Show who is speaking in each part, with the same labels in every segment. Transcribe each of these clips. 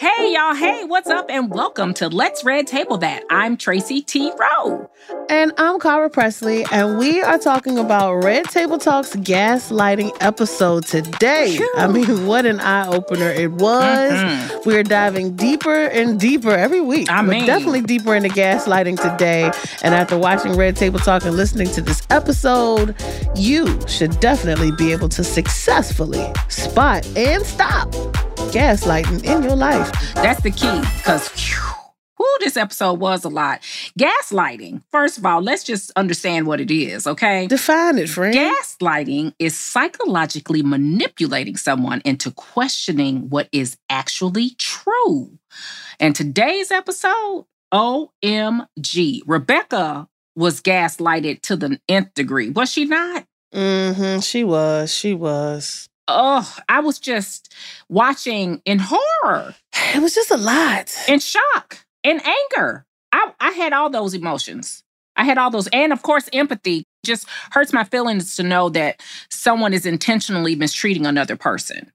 Speaker 1: Hey, y'all. Hey, what's up? And welcome to Let's Red Table That. I'm Tracy T. Rowe.
Speaker 2: And I'm Cara Pressley, and we are talking about Red Table Talks gaslighting episode today.
Speaker 1: Phew.
Speaker 2: I mean, what an eye opener it was.
Speaker 1: Mhm.
Speaker 2: We're diving deeper and deeper every week.
Speaker 1: I mean-
Speaker 2: definitely deeper into gaslighting today. And after watching Red Table Talk and listening to this episode, you should definitely be able to successfully spot and stop gaslighting in your life.
Speaker 1: That's the key because, who this episode was a lot. Gaslighting. First of all, let's just understand what it is, okay?
Speaker 2: Define it, friend.
Speaker 1: Gaslighting is psychologically manipulating someone into questioning what is actually true. And today's episode, OMG, Rebecca was gaslighted to the nth degree, was she not?
Speaker 2: Mm-hmm. She was. She was.
Speaker 1: Oh, I was just watching in horror,
Speaker 2: It was just a lot.
Speaker 1: in shock, in anger. I, I had all those emotions. I had all those. And of course, empathy just hurts my feelings to know that someone is intentionally mistreating another person.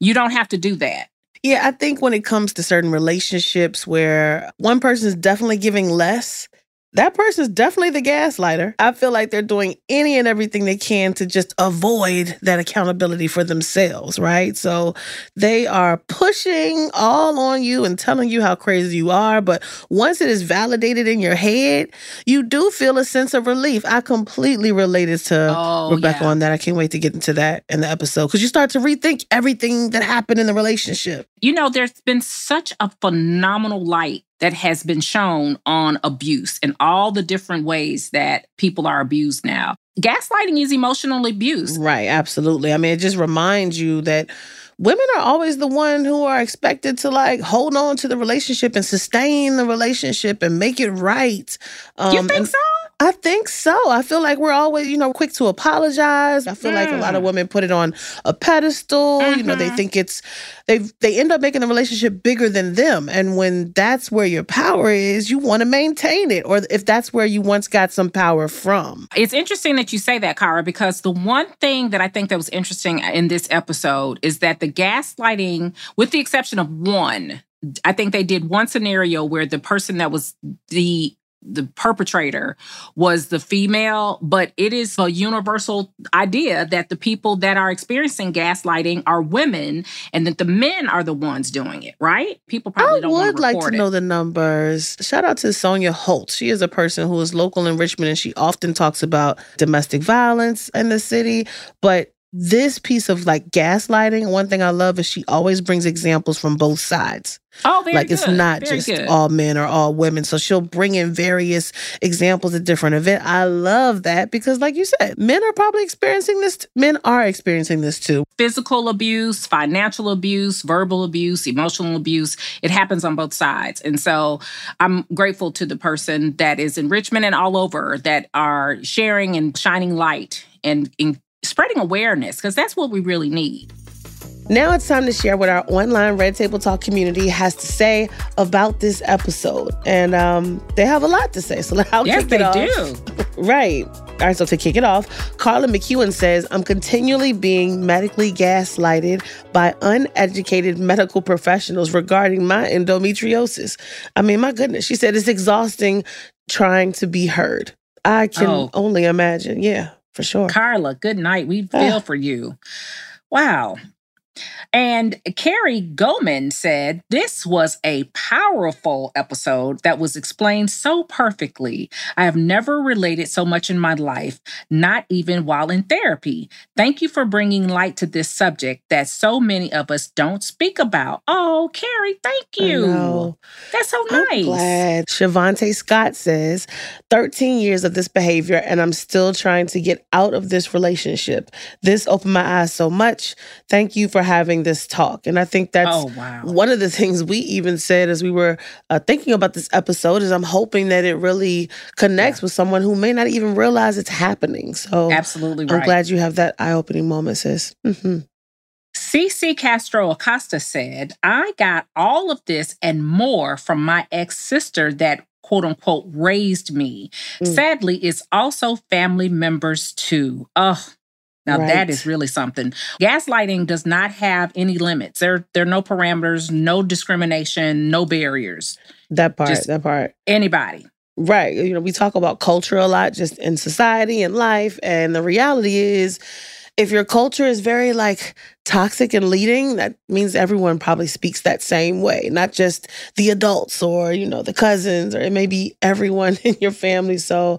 Speaker 1: You don't have to do that.
Speaker 2: Yeah, I think when it comes to certain relationships where one person is definitely giving less, that person is definitely the gaslighter. I feel like they're doing any and everything they can to just avoid that accountability for themselves, right? So they are pushing all on you and telling you how crazy you are. But once it is validated in your head, you do feel a sense of relief. I completely related to
Speaker 1: Oh,
Speaker 2: Rebecca
Speaker 1: yeah.
Speaker 2: on that. I can't wait to get into that in the episode because you start to rethink everything that happened in the relationship.
Speaker 1: You know, there's been such a phenomenal light that has been shown on abuse and all the different ways that people are abused now. Gaslighting is emotional abuse.
Speaker 2: Right, absolutely. I mean, it just reminds you that women are always the one who are expected to like hold on to the relationship and sustain the relationship and make it right. Um,
Speaker 1: you think
Speaker 2: and
Speaker 1: so?
Speaker 2: I think so. I feel like we're always, you know, quick to apologize. I feel like a lot of women put it on a pedestal. You know, they
Speaker 1: Mhm.
Speaker 2: think it's they they end up making the relationship bigger than them. And when that's where your power is, you want to maintain it. Or if that's where you once got some power from.
Speaker 1: It's interesting that you say that, Cara, because the one thing that I think that was interesting in this episode is that the gaslighting, with the exception of one, I think they did one scenario where the person that was the the perpetrator was the female, but it is a universal idea that the people that are experiencing gaslighting are women and that the men are the ones doing it, right? People probably
Speaker 2: I
Speaker 1: don't want
Speaker 2: would like to
Speaker 1: report
Speaker 2: know the numbers. Shout out to Sonia Holt. She is a person who is local in Richmond and she often talks about domestic violence in the city. But this piece of like gaslighting, one thing I love is she always brings examples from both sides.
Speaker 1: Oh, very
Speaker 2: like
Speaker 1: good.
Speaker 2: it's not
Speaker 1: Very
Speaker 2: just
Speaker 1: good.
Speaker 2: all men or all women. So she'll bring in various examples at different events. I love that because, like you said, men are probably experiencing this. Men are experiencing this too.
Speaker 1: physical abuse, financial abuse, verbal abuse, emotional abuse. It happens on both sides. And so I'm grateful to the person that is in Richmond and all over that are sharing and shining light and, and spreading awareness because that's what we really need.
Speaker 2: Now it's time to share what our online Red Table Talk community has to say about this episode. And um, they have a lot to say. So I'll
Speaker 1: yes,
Speaker 2: kick
Speaker 1: they
Speaker 2: it off.
Speaker 1: do.
Speaker 2: Right. All right, so to kick it off, Carla McEwen says, I'm continually being medically gaslighted by uneducated medical professionals regarding my endometriosis. I mean, my goodness. She said it's exhausting trying to be heard. I can
Speaker 1: Oh.
Speaker 2: only imagine. Yeah, for sure.
Speaker 1: Carla, good night. We
Speaker 2: Ah.
Speaker 1: feel for you. Wow. And Carrie Goman said, This was a powerful episode that was explained so perfectly. I have never related so much in my life, not even while in therapy. Thank you for bringing light to this subject that so many of us don't speak about. Oh, Carrie, thank you. That's so
Speaker 2: I'm
Speaker 1: nice.
Speaker 2: glad. Shavante Scott says, 13 years of this behavior, and I'm still trying to get out of this relationship. This opened my eyes so much. Thank you for having this talk. And I think that's
Speaker 1: Oh, wow.
Speaker 2: one of the things we even said as we were uh, thinking about this episode is I'm hoping that it really connects with someone who may not even realize it's happening. So
Speaker 1: Absolutely
Speaker 2: I'm glad you have that eye-opening moment, sis. hmm
Speaker 1: CC Castro Acosta said, I got all of this and more from my ex sister that quote unquote raised me.
Speaker 2: Mm.
Speaker 1: Sadly, it's also family members too. Ugh. Now
Speaker 2: Right.
Speaker 1: that is really something. Gaslighting does not have any limits. There, there are no parameters, no discrimination, no barriers.
Speaker 2: That part,
Speaker 1: Just-
Speaker 2: that part.
Speaker 1: Anybody.
Speaker 2: Right. You know, we talk about culture a lot just in society and life. And the reality is, if your culture is very like toxic and leading, that means everyone probably speaks that same way, not just the adults or, you know, the cousins, or it may be everyone in your family. So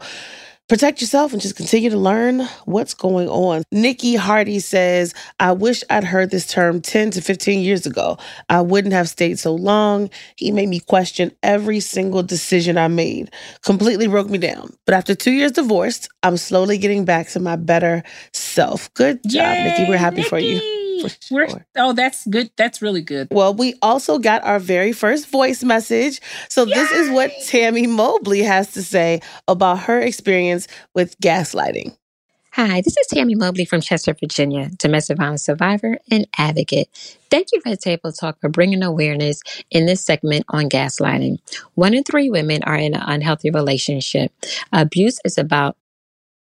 Speaker 2: protect yourself and just continue to learn what's going on. Nikki Hardy says, I wish I'd heard this term 10 to 15 years ago. I wouldn't have stayed so long. He made me question every single decision I made. Completely broke me down. But after two years divorced, I'm slowly getting back to my better self. Good job, Nikki. We're
Speaker 1: Yay,
Speaker 2: happy for you.
Speaker 1: Nikki! We're,
Speaker 2: sure.
Speaker 1: oh, that's good. That's really good.
Speaker 2: Well, we also got our very first voice message. So, this is what Tammy Mobley has to say about her experience with gaslighting.
Speaker 3: Hi, this is Tammy Mobley from Chester, Virginia, domestic violence survivor and advocate. Thank you, Red Table Talk, for bringing awareness in this segment on gaslighting. One in three women are in an unhealthy relationship. Abuse is about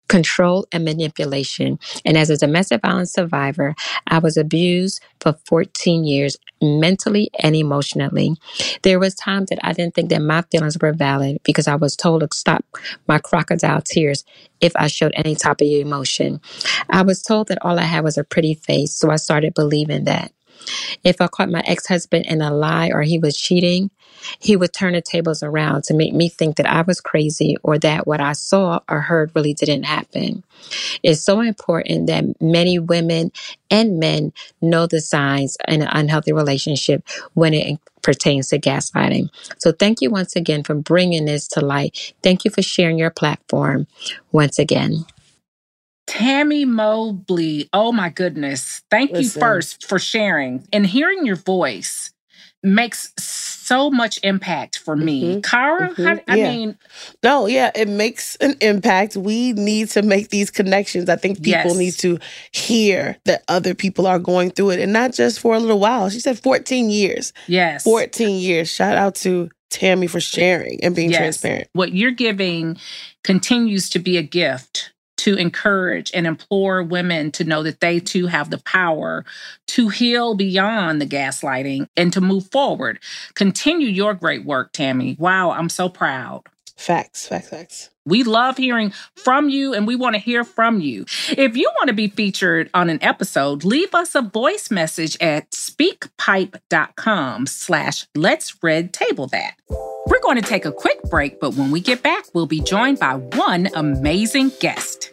Speaker 3: control and manipulation. And as a domestic violence survivor, I was abused for 14 years mentally and emotionally. There was times that I didn't think that my feelings were valid because I was told to stop my crocodile tears if I showed any type of emotion. I was told that all I had was a pretty face, so I started believing that. If I caught my ex husband in a lie or he was cheating, he would turn the tables around to make me think that I was crazy or that what I saw or heard really didn't happen. It's so important that many women and men know the signs in an unhealthy relationship when it pertains to gaslighting. So thank you once again for bringing this to light. Thank you for sharing your platform once again.
Speaker 1: Tammy Mobley. Oh my goodness. Thank
Speaker 2: Listen.
Speaker 1: you first for sharing. And hearing your voice makes so much impact for me. Cara,
Speaker 2: Mhm.
Speaker 1: how- I
Speaker 2: Yeah.
Speaker 1: mean,
Speaker 2: No, yeah, it makes an impact. We need to make these connections. I think people
Speaker 1: Yes.
Speaker 2: need to hear that other people are going through it and not just for a little while. She said 14 years.
Speaker 1: yes.
Speaker 2: 14 years. Shout out to Tammy for sharing and being
Speaker 1: Yes.
Speaker 2: transparent.
Speaker 1: What you're giving continues to be a gift to encourage and implore women to know that they too have the power to heal beyond the gaslighting and to move forward. Continue your great work, Tammy. Wow, I'm so proud.
Speaker 2: Facts, facts, facts.
Speaker 1: We love hearing from you and we want to hear from you. If you want to be featured on an episode, leave us a voice message at speakpipe.com slash let's red table that. We're going to take a quick break, but when we get back, we'll be joined by one amazing guest.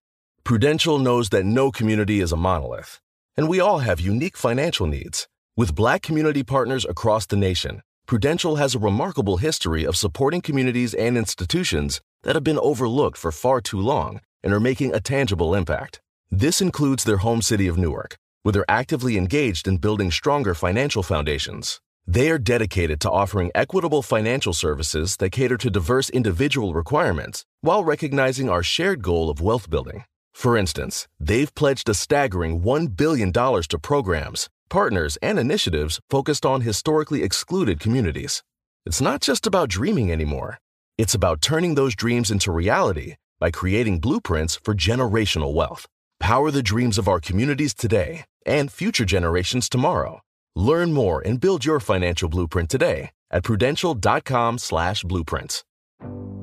Speaker 4: Prudential knows that no community is a monolith, and we all have unique financial needs. With black community partners across the nation, Prudential has a remarkable history of supporting communities and institutions that have been overlooked for far too long and are making a tangible impact. This includes their home city of Newark, where they're actively engaged in building stronger financial foundations. They are dedicated to offering equitable financial services that cater to diverse individual requirements while recognizing our shared goal of wealth building. For instance, they've pledged a staggering $1 billion to programs, partners, and initiatives focused on historically excluded communities. It's not just about dreaming anymore, it's about turning those dreams into reality by creating blueprints for generational wealth. Power the dreams of our communities today and future generations tomorrow. Learn more and build your financial blueprint today at prudential.com/blueprints.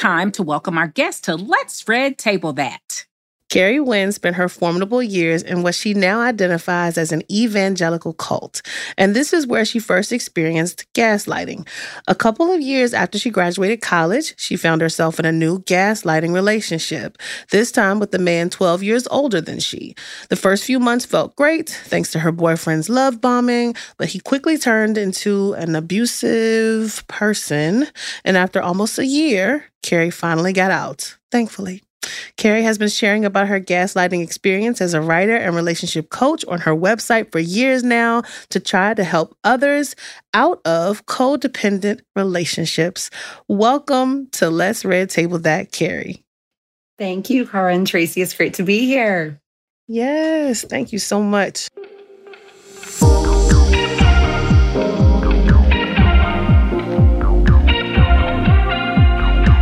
Speaker 1: Time to welcome our guest to Let's Red Table That.
Speaker 2: Carrie Wynn spent her formidable years in what she now identifies as an evangelical cult. And this is where she first experienced gaslighting. A couple of years after she graduated college, she found herself in a new gaslighting relationship, this time with a man 12 years older than she. The first few months felt great, thanks to her boyfriend's love bombing, but he quickly turned into an abusive person. And after almost a year, Carrie finally got out, thankfully. Carrie has been sharing about her gaslighting experience as a writer and relationship coach on her website for years now to try to help others out of codependent relationships. Welcome to Let's Red Table That, Carrie.
Speaker 5: Thank you, Cara and Tracy. It's great to be here.
Speaker 2: Yes, thank you so much.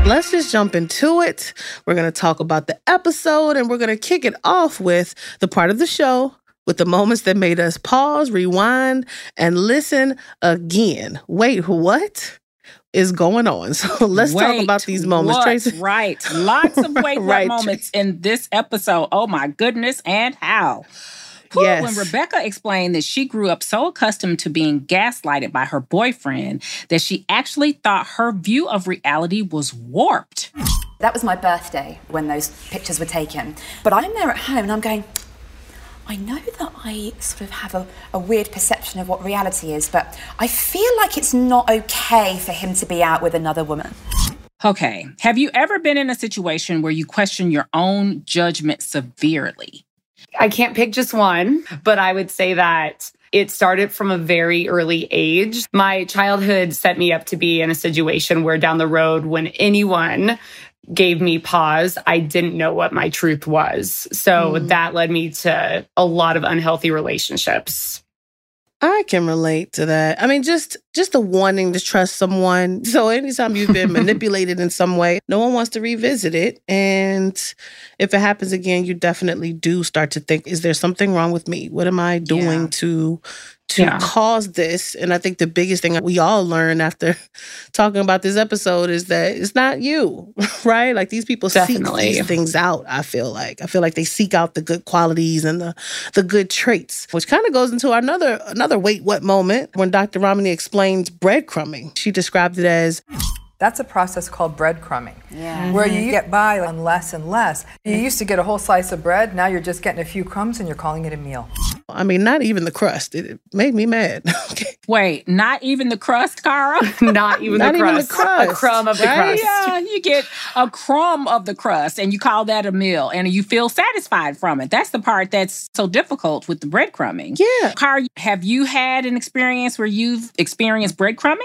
Speaker 2: Let's just jump into it. We're going to talk about the episode and we're going to kick it off with the part of the show with the moments that made us pause, rewind, and listen again. Wait, what? is going on. So let's
Speaker 1: wait,
Speaker 2: talk about these moments,
Speaker 1: what?
Speaker 2: Tracy.
Speaker 1: Right. Lots of wait
Speaker 2: right,
Speaker 1: moments in this episode. Oh my goodness, and how. Whew,
Speaker 2: Yes.
Speaker 1: When Rebecca explained that she grew up so accustomed to being gaslighted by her boyfriend that she actually thought her view of reality was warped.
Speaker 6: That was my birthday when those pictures were taken. But I'm there at home and I'm going, I know that I sort of have a, a, weird perception of what reality is, but I feel like it's not okay for him to be out with another woman.
Speaker 1: Okay. Have you ever been in a situation where you question your own judgment severely?
Speaker 5: I can't pick just one, but I would say that it started from a very early age. My childhood set me up to be in a situation where down the road, when anyone gave me pause, I didn't know what my truth was. So mm. that led me to a lot of unhealthy relationships.
Speaker 2: I can relate to that. I mean, just just the wanting to trust someone. So anytime you've been manipulated in some way, no one wants to revisit it. And if it happens again, you definitely do start to think, is there something wrong with me? What am I doing yeah. to to yeah. cause this. And I think the biggest thing we all learn after talking about this episode is that it's not you, right? Like these people Definitely. seek these things out. I feel like I feel like they seek out the good qualities and the the good traits, which kind of goes into another another wait what moment when Dr. Ramani explains breadcrumbing. She described it as
Speaker 7: that's a process called breadcrumbing, yeah. where you mm-hmm. get by on less and less. You used to get a whole slice of bread, now you're just getting a few crumbs and you're calling it a meal.
Speaker 2: I mean, not even the crust. It made me mad.
Speaker 1: Wait, not even the crust, Cara?
Speaker 5: not even
Speaker 2: not
Speaker 5: the
Speaker 2: even
Speaker 5: crust.
Speaker 2: The crust.
Speaker 5: A crumb of the right? crust.
Speaker 1: Yeah, you get a crumb of the crust and you call that a meal and you feel satisfied from it. That's the part that's so difficult with the breadcrumbing.
Speaker 2: Yeah.
Speaker 1: Cara, have you had an experience where you've experienced breadcrumbing?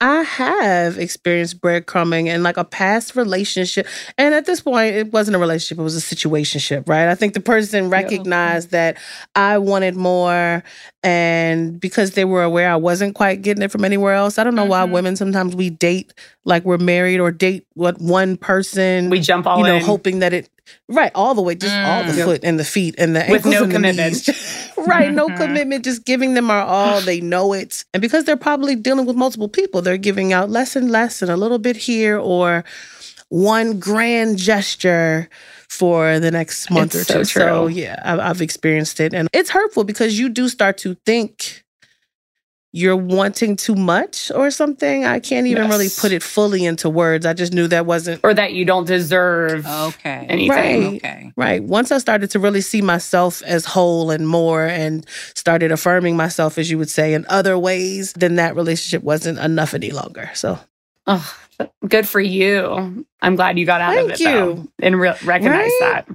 Speaker 2: I have experienced breadcrumbing and like a past relationship. And at this point, it wasn't a relationship, it was a situationship, right? I think the person recognized yeah. that I wanted more. And because they were aware I wasn't quite getting it from anywhere else, I don't know mm-hmm. why women sometimes we date like we're married or date what one person.
Speaker 5: We jump all
Speaker 2: you know,
Speaker 5: in.
Speaker 2: hoping that it Right, all the way, just mm. all the mm. foot and the feet and the
Speaker 5: with no
Speaker 2: and
Speaker 5: commitment.
Speaker 2: right, no commitment, just giving them our all. They know it, and because they're probably dealing with multiple people, they're giving out less and less, and a little bit here or one grand gesture for the next month
Speaker 5: it's
Speaker 2: or two.
Speaker 5: So,
Speaker 2: so yeah, I've, I've experienced it, and it's hurtful because you do start to think you're wanting too much or something. I can't even yes. really put it fully into words. I just knew that wasn't
Speaker 5: or that you don't deserve
Speaker 1: okay
Speaker 5: anything.
Speaker 2: Right.
Speaker 1: Okay.
Speaker 2: Right. Once I started to really see myself as whole and more and started affirming myself as you would say in other ways, then that relationship wasn't enough any longer. So
Speaker 5: Oh, good for you. I'm glad you got out
Speaker 2: Thank
Speaker 5: of it
Speaker 2: you.
Speaker 5: though, and re- recognize
Speaker 2: right?
Speaker 5: that.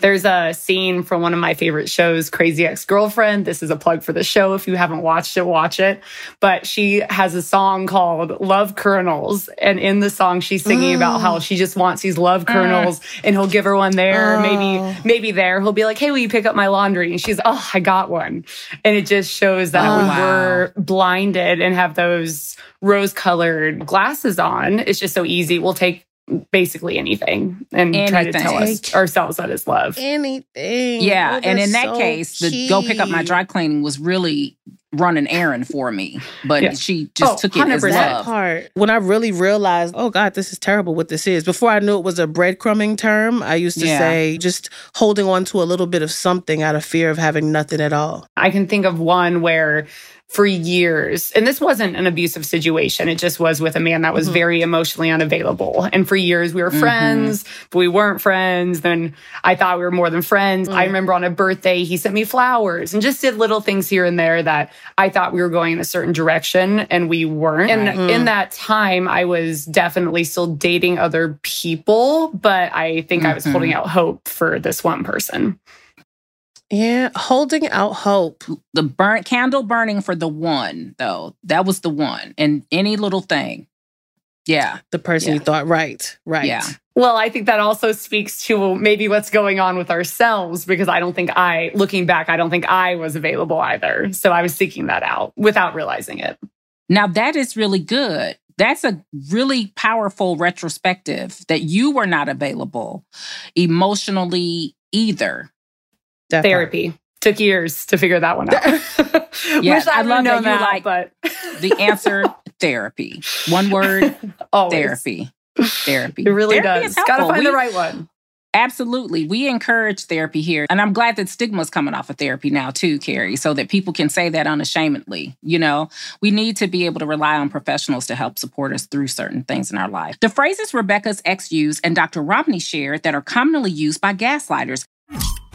Speaker 5: There's a scene from one of my favorite shows, Crazy Ex Girlfriend. This is a plug for the show. If you haven't watched it, watch it. But she has a song called Love Kernels. And in the song, she's singing mm. about how she just wants these love kernels mm. and he'll give her one there, oh. maybe, maybe there. He'll be like, Hey, will you pick up my laundry? And she's, Oh, I got one. And it just shows that oh, when wow. we're blinded and have those rose colored glasses on, it's just so easy. We'll take basically anything and anything. try to tell us ourselves that is love.
Speaker 2: Anything.
Speaker 1: Yeah. and in that so case, the go pick up my dry cleaning was really run an errand for me. But yeah. she just oh, took it as love.
Speaker 2: Part. When I really realized, oh God, this is terrible what this is. Before I knew it was a breadcrumbing term, I used to yeah. say just holding on to a little bit of something out of fear of having nothing at all.
Speaker 5: I can think of one where for years. And this wasn't an abusive situation. It just was with a man that was mm-hmm. very emotionally unavailable. And for years we were mm-hmm. friends, but we weren't friends. Then I thought we were more than friends. Mm-hmm. I mm. remember on a birthday, he sent me flowers and just did little things here and there that I thought we were going in a certain direction and we weren't. And in mm. that time, I was definitely still dating other people, but I think I was holding mm-hmm. out hope for this one person.
Speaker 2: Yeah, holding out hope.
Speaker 1: The burnt candle burning for the one, though. That was the one. And any little thing. Yeah.
Speaker 2: The person yeah. you thought, right, right.
Speaker 1: Yeah.
Speaker 5: Well, I think that also speaks to maybe what's going on with ourselves because I don't think I, looking back, I don't think I was available either. So I was seeking that out without realizing it.
Speaker 1: Now, that is really good. That's a really powerful retrospective that you were not available emotionally either.
Speaker 5: Therapy. Took years to figure that one out.
Speaker 1: yeah, I, I love that, that like but the answer therapy. One word, therapy. Therapy.
Speaker 5: It really
Speaker 1: therapy
Speaker 5: does. Got to find we, the right one.
Speaker 1: Absolutely. We encourage therapy here. And I'm glad that stigma's coming off of therapy now, too, Carrie, so that people can say that unashamedly. You know, we need to be able to rely on professionals to help support us through certain things in our life. The phrases Rebecca's ex used and Dr. Ramani shared that are commonly used by gaslighters.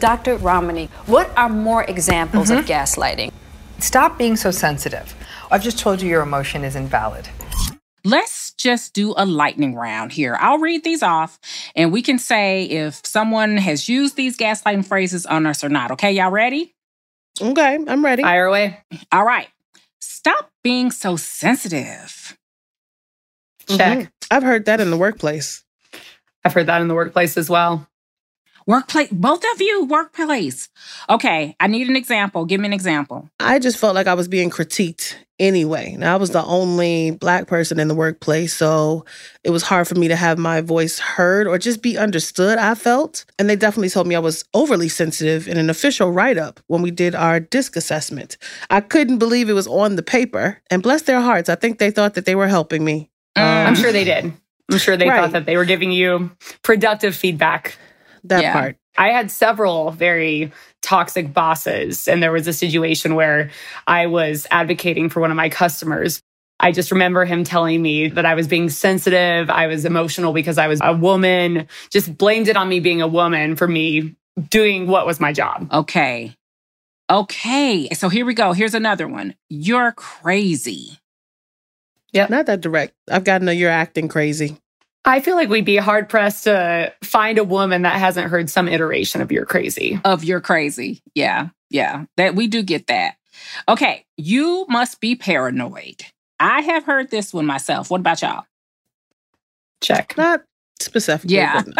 Speaker 8: Dr. Ramani, what are more examples
Speaker 7: Mhm.
Speaker 8: of gaslighting?
Speaker 7: Stop being so sensitive. I've just told you your emotion is invalid.
Speaker 1: Let's just do a lightning round here. I'll read these off and we can say if someone has used these gaslighting phrases on us or not. Okay, y'all ready?
Speaker 2: Okay, I'm ready.
Speaker 5: Fire away.
Speaker 1: All right. Stop being so sensitive.
Speaker 5: Check.
Speaker 2: Mhm. I've heard that in the workplace.
Speaker 5: I've heard that in the workplace as well.
Speaker 1: Workplace, both of you, workplace. Okay, I need an example. Give me an example.
Speaker 2: I just felt like I was being critiqued anyway. Now, I was the only black person in the workplace, so it was hard for me to have my voice heard or just be understood, I felt. And they definitely told me I was overly sensitive in an official write up when we did our disc assessment. I couldn't believe it was on the paper. And bless their hearts, I think they thought that they were helping me. Mm.
Speaker 5: I'm sure they did. I'm sure they
Speaker 2: Right.
Speaker 5: thought that they were giving you productive feedback.
Speaker 2: That Yeah. part.
Speaker 5: I had several very toxic bosses, and there was a situation where I was advocating for one of my customers. I just remember him telling me that I was being sensitive, I was emotional because I was a woman, just blamed it on me being a woman for me doing what was my job.
Speaker 1: Okay. Okay. So here we go. Here's another one. You're crazy.
Speaker 5: Yep.
Speaker 2: Not that direct. I've got to know you're acting crazy.
Speaker 5: I feel like we'd be hard pressed to find a woman that hasn't heard some iteration of you're crazy.
Speaker 1: Of you're crazy. Yeah. Yeah. That we do get that. Okay. You must be paranoid. I have heard this one myself. What about y'all?
Speaker 5: Check.
Speaker 2: Not specifically.
Speaker 1: Yeah.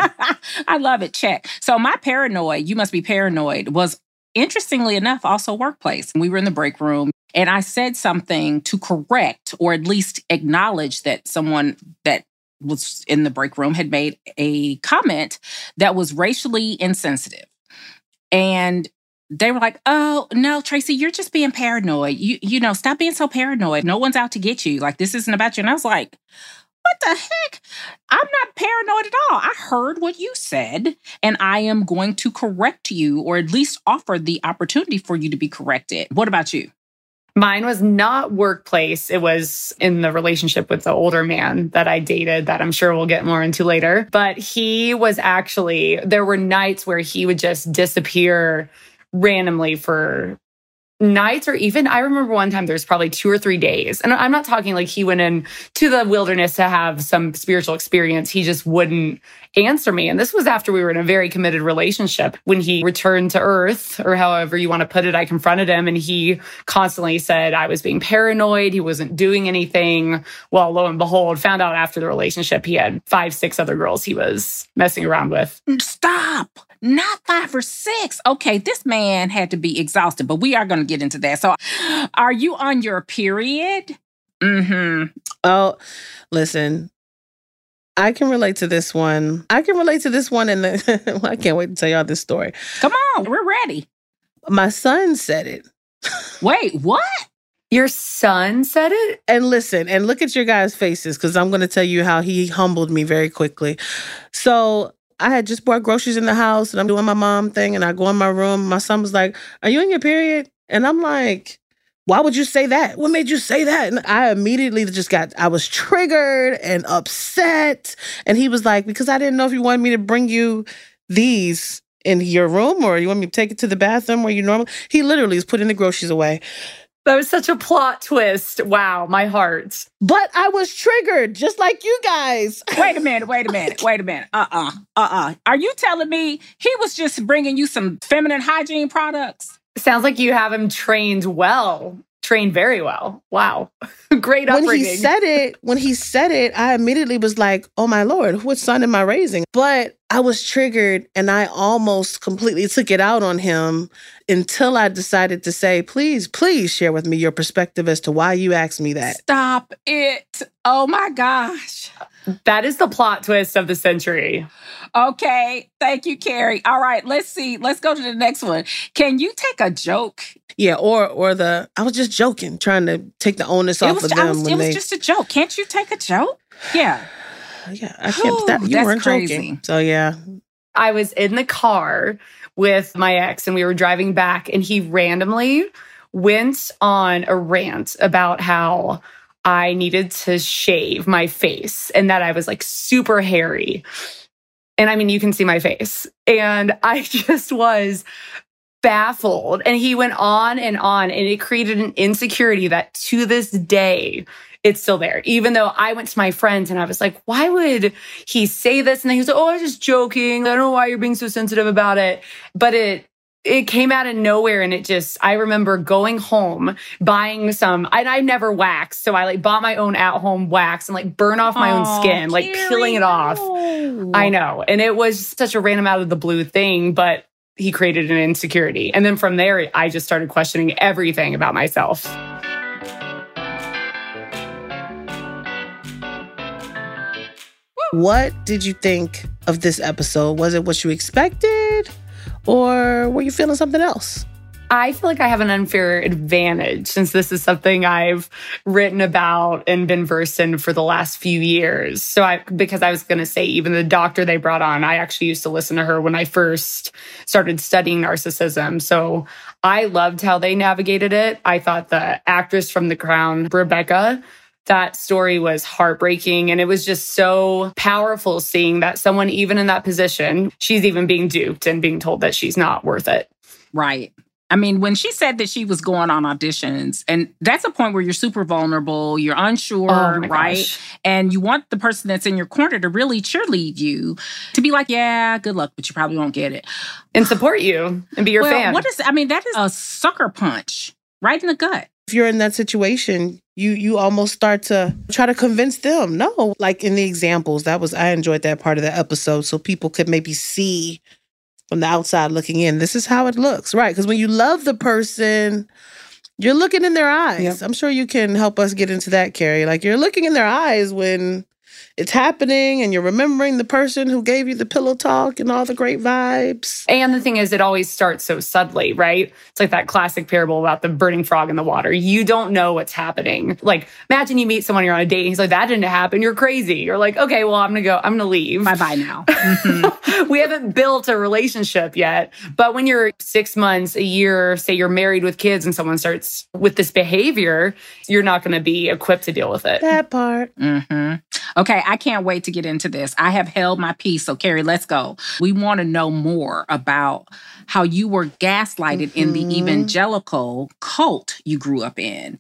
Speaker 1: I love it. Check. So my paranoid, you must be paranoid, was interestingly enough also workplace. We were in the break room and I said something to correct or at least acknowledge that someone that was in the break room had made a comment that was racially insensitive. And they were like, "Oh, no, Tracy, you're just being paranoid. You you know, stop being so paranoid. No one's out to get you. Like this isn't about you." And I was like, what the heck? I'm not paranoid at all. I heard what you said, and I am going to correct you, or at least offer the opportunity for you to be corrected. What about you?
Speaker 5: Mine was not workplace. It was in the relationship with the older man that I dated that I'm sure we'll get more into later. But he was actually, there were nights where he would just disappear randomly for nights or even I remember one time there's probably two or three days. And I'm not talking like he went in to the wilderness to have some spiritual experience. He just wouldn't answer me. And this was after we were in a very committed relationship. When he returned to earth, or however you want to put it, I confronted him and he constantly said I was being paranoid. He wasn't doing anything. Well, lo and behold, found out after the relationship he had five, six other girls he was messing around with.
Speaker 1: Stop. Not five or six. Okay, this man had to be exhausted, but we are going to get into that. So, are you on your period? Mm-hmm.
Speaker 2: Oh, listen. I can relate to this one. I can relate to this one, and well, I can't wait to tell y'all this story.
Speaker 1: Come on, we're ready.
Speaker 2: My son said it.
Speaker 1: Wait, what?
Speaker 5: Your son said it?
Speaker 2: And listen, and look at your guys' faces because I'm going to tell you how he humbled me very quickly. So I had just bought groceries in the house and I'm doing my mom thing and I go in my room. My son was like, Are you in your period? And I'm like, why would you say that? What made you say that? And I immediately just got, I was triggered and upset. And he was like, because I didn't know if you wanted me to bring you these in your room or you want me to take it to the bathroom where you normally. He literally is putting the groceries away.
Speaker 5: That was such a plot twist. Wow, my heart.
Speaker 2: But I was triggered, just like you guys.
Speaker 1: Wait a minute, wait a minute, wait a minute. Uh uh-uh, uh, uh Are you telling me he was just bringing you some feminine hygiene products?
Speaker 5: Sounds like you have him trained well, trained very well. Wow. Great upbringing.
Speaker 2: when he said it, when he said it, I immediately was like, "Oh my lord, what son am I raising?" But I was triggered, and I almost completely took it out on him until I decided to say, "Please, please share with me your perspective as to why you asked me that."
Speaker 1: Stop it! Oh my gosh.
Speaker 5: that is the plot twist of the century.
Speaker 1: Okay, thank you, Carrie. All right, let's see. Let's go to the next one. Can you take a joke?
Speaker 2: Yeah, or or the I was just joking, trying to take the onus
Speaker 1: It
Speaker 2: off
Speaker 1: was,
Speaker 2: of
Speaker 1: I
Speaker 2: them
Speaker 1: was,
Speaker 2: when
Speaker 1: it was just a joke. Can't you take a joke? Yeah.
Speaker 2: yeah, I can't. That, you
Speaker 1: That's
Speaker 2: weren't
Speaker 1: crazy.
Speaker 2: joking, so yeah.
Speaker 5: I was in the car with my ex and we were driving back and he randomly went on a rant about how I needed to shave my face and that I was like super hairy. And I mean, you can see my face. And I just was baffled. And he went on and on, and it created an insecurity that to this day, it's still there. Even though I went to my friends and I was like, why would he say this? And then he was like, oh, I was just joking. I don't know why you're being so sensitive about it. But it, it came out of nowhere and it just i remember going home buying some and i never waxed so i like bought my own at home wax and like burn off my own skin like peeling it off i know and it was such a random out of the blue thing but he created an insecurity and then from there i just started questioning everything about myself
Speaker 2: What did you think of this episode? Was it what you expected? Or were you feeling something else?
Speaker 5: I feel like I have an unfair advantage since this is something I've written about and been versed in for the last few years. So I, because I was going to say, even the doctor they brought on, I actually used to listen to her when I first started studying narcissism. So I loved how they navigated it. I thought the actress from The Crown, Rebecca, that story was heartbreaking. And it was just so powerful seeing that someone, even in that position, she's even being duped and being told that she's not worth it.
Speaker 1: Right. I mean, when she said that she was going on auditions, and that's a point where you're super vulnerable, you're unsure,
Speaker 5: Oh
Speaker 1: right?
Speaker 5: gosh.
Speaker 1: And you want the person that's in your corner to really cheerlead you, to be like, yeah, good luck, but you probably won't get it.
Speaker 5: And support you and be your
Speaker 1: well,
Speaker 5: fan.
Speaker 1: What is, I mean, that is a sucker punch right in the gut.
Speaker 2: If you're in that situation, you you almost start to try to convince them. No, like in the examples, that was I enjoyed that part of the episode so people could maybe see from the outside looking in. This is how it looks, right? Because when you love the person, you're looking in their eyes. I'm sure you can help us get into that, Carrie. Like you're looking in their eyes when it's happening and you're remembering the person who gave you the pillow talk and all the great vibes.
Speaker 5: And the thing is, it always starts so subtly, right? It's like that classic parable about the burning frog in the water. You don't know what's happening. Like, imagine you meet someone, you're on a date, and he's like, that didn't happen. You're crazy. You're like, okay, well, I'm going to go, I'm going to leave.
Speaker 1: Bye bye now.
Speaker 5: we haven't built a relationship yet. But when you're six months, a year, say you're married with kids, and someone starts with this behavior, you're not going to be equipped to deal with it.
Speaker 2: That part.
Speaker 1: hmm Okay, I can't wait to get into this. I have held my peace. So, Carrie, let's go. We want to know more about how you were gaslighted in the evangelical cult you grew up in.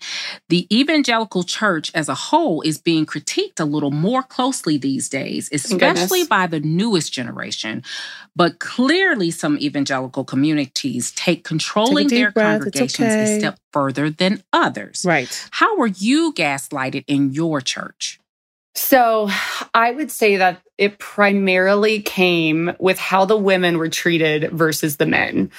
Speaker 1: The evangelical church as a whole is being critiqued a little more closely these days, especially by the newest generation. But clearly, some evangelical communities take controlling
Speaker 2: deep
Speaker 1: their
Speaker 2: breath.
Speaker 1: Congregations
Speaker 2: okay.
Speaker 1: a step further than others.
Speaker 2: Right.
Speaker 1: How were you gaslighted in your church?
Speaker 5: So I would say that it primarily came with how the women were treated versus the men.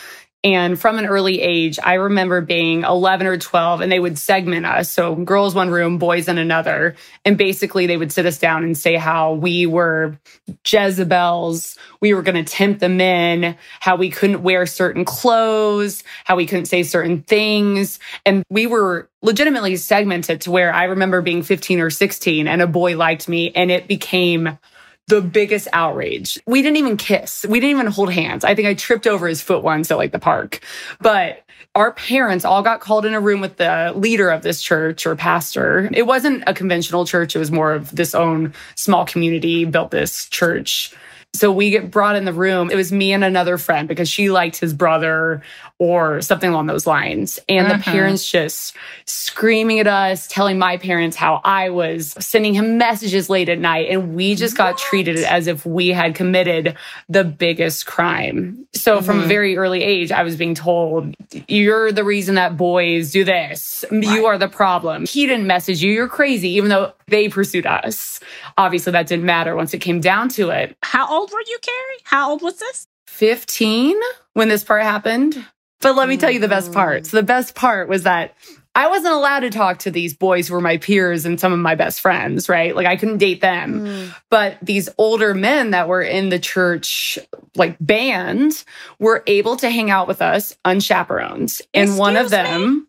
Speaker 5: And from an early age, I remember being 11 or 12 and they would segment us. So girls one room, boys in another. And basically they would sit us down and say how we were Jezebels. We were going to tempt the men, how we couldn't wear certain clothes, how we couldn't say certain things. And we were legitimately segmented to where I remember being 15 or 16 and a boy liked me and it became the biggest outrage. We didn't even kiss. We didn't even hold hands. I think I tripped over his foot once at like the park. But our parents all got called in a room with the leader of this church or pastor. It wasn't a conventional church. It was more of this own small community built this church. So we get brought in the room. It was me and another friend because she liked his brother or something along those lines. And the
Speaker 1: Mhm.
Speaker 5: parents just screaming at us, telling my parents how I was sending him messages late at night. And we just got treated as if we had committed the biggest crime. So from a
Speaker 1: Mhm.
Speaker 5: very early age, I was being told, you're the reason that boys do this. You are the problem. He didn't message you. You're crazy, even though they pursued us. Obviously, that didn't matter once it came down to it.
Speaker 1: How old were you, Carrie? How old was this?
Speaker 5: 15 when this part happened. But let me tell you the best part. So the best part was that I wasn't allowed to talk to these boys who were my peers and some of my best friends, right? Like I couldn't date them. Mm. But these older men that were in the church like band were able to hang out with us unchaperoned. And one of them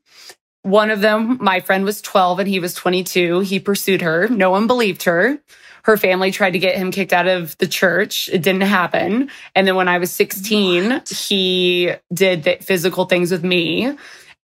Speaker 5: one of them, my friend was 12 and he was 22. He pursued her. No one believed her. Her family tried to get him kicked out of the church. It didn't happen. And then when I was 16, what? he did physical things with me.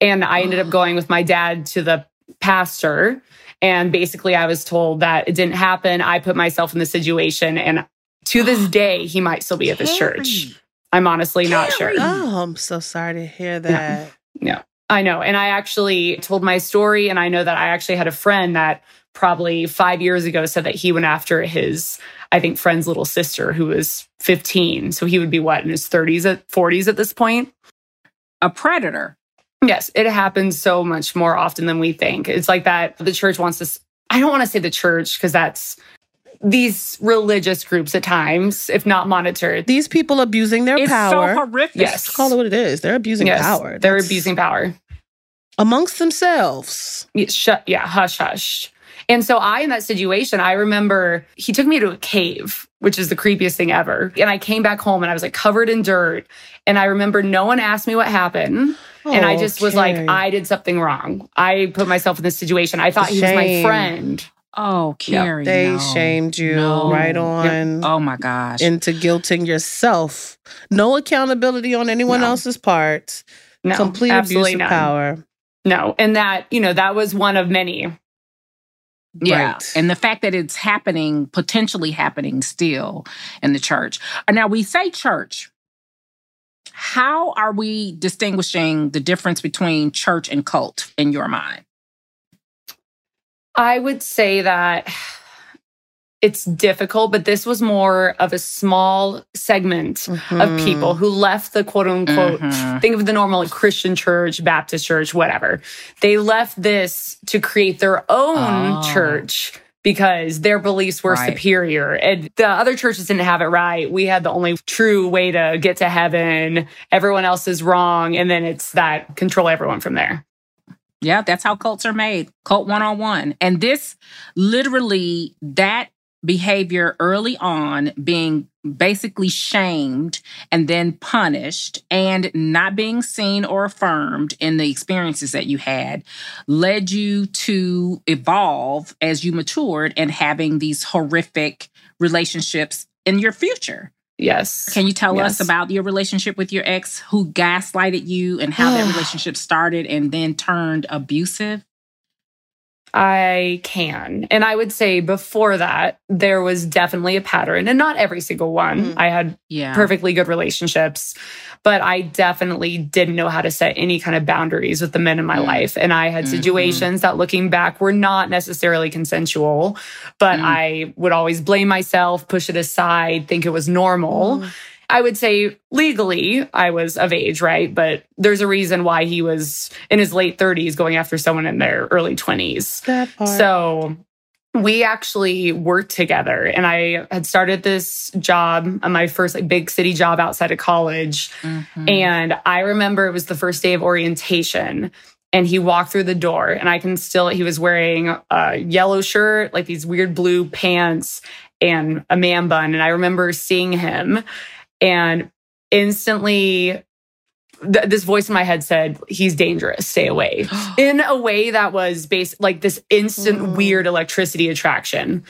Speaker 5: And I ended up going with my dad to the pastor. And basically, I was told that it didn't happen. I put myself in the situation. And to this day, he might still be at this church. I'm honestly not sure.
Speaker 2: Oh, I'm so sorry to hear that.
Speaker 5: Yeah. yeah. I know. And I actually told my story. And I know that I actually had a friend that probably five years ago said that he went after his, I think, friend's little sister who was 15. So he would be what, in his 30s, at 40s at this point?
Speaker 1: A predator.
Speaker 5: Yes, it happens so much more often than we think. It's like that the church wants to, I don't want to say the church because that's these religious groups at times, if not monitored.
Speaker 2: These people abusing their
Speaker 1: it's
Speaker 2: power.
Speaker 1: so horrific.
Speaker 5: Yes.
Speaker 2: Call it what it is. They're abusing
Speaker 5: yes,
Speaker 2: power.
Speaker 5: They're abusing power.
Speaker 2: amongst themselves.
Speaker 5: Yeah, shut, yeah, hush, hush. And so I, in that situation, I remember he took me to a cave, which is the creepiest thing ever. And I came back home and I was like covered in dirt. And I remember no one asked me what happened. and I
Speaker 2: Oh,
Speaker 5: just was like, I did something wrong. I put myself in this situation. I thought he was my friend.
Speaker 1: Oh, Carrie.
Speaker 2: They
Speaker 1: no.
Speaker 2: shamed you
Speaker 1: No.
Speaker 2: right on
Speaker 1: Oh my gosh.
Speaker 2: into guilting yourself. No accountability on anyone
Speaker 5: No.
Speaker 2: else's part.
Speaker 5: No,
Speaker 2: Complete
Speaker 5: absolutely
Speaker 2: abuse of
Speaker 5: none.
Speaker 2: power.
Speaker 5: No. And that, you know, that was one of many.
Speaker 1: Yeah.
Speaker 2: Right.
Speaker 1: And the fact that it's happening, potentially happening still in the church. Uh, Now, we say church. How are we distinguishing the difference between church and cult in your mind?
Speaker 5: I would say that it's difficult, but this was more of a small segment of
Speaker 2: Mhm.
Speaker 5: people who left the quote unquote,
Speaker 1: Mhm.
Speaker 5: think of the normal like, Christian church, Baptist church, whatever. They left this to create their own
Speaker 1: Oh.
Speaker 5: church because their beliefs were
Speaker 1: Right.
Speaker 5: superior and the other churches didn't have it right. We had the only true way to get to heaven. Everyone else is wrong. And then it's that control everyone from there.
Speaker 1: Yeah, that's how cults are made. Cult 101. And this literally, that behavior early on being basically shamed and then punished and not being seen or affirmed in the experiences that you had led you to evolve as you matured and having these horrific relationships in your future.
Speaker 5: Yes.
Speaker 1: Can you tell
Speaker 5: Yes.
Speaker 1: us about your relationship with your ex who gaslighted you and how that relationship started and then turned abusive?
Speaker 5: I can. And I would say before that, there was definitely a pattern, and not every single one.
Speaker 2: Mm.
Speaker 5: I had
Speaker 1: Yeah.
Speaker 5: perfectly good relationships, but I definitely didn't know how to set any kind of boundaries with the men in my
Speaker 1: Mm.
Speaker 5: life. And I had
Speaker 1: Mhm.
Speaker 5: situations that looking back were not necessarily consensual, but
Speaker 1: Mm.
Speaker 5: I would always blame myself, push it aside, think it was normal. I would say legally, I was of age, right? But there's a reason why he was in his late 30s going after someone in their early 20s.
Speaker 2: That part.
Speaker 5: So we actually worked together and I had started this job, uh, my first like big city job outside of college.
Speaker 1: Mhm.
Speaker 5: And I remember it was the first day of orientation and he walked through the door and I can still, he was wearing a yellow shirt, like these weird blue pants and a man bun. And I remember seeing him and instantly th- this voice in my head said, he's dangerous, stay away. in a way that was based like this instant
Speaker 2: Mm.
Speaker 5: weird electricity attraction.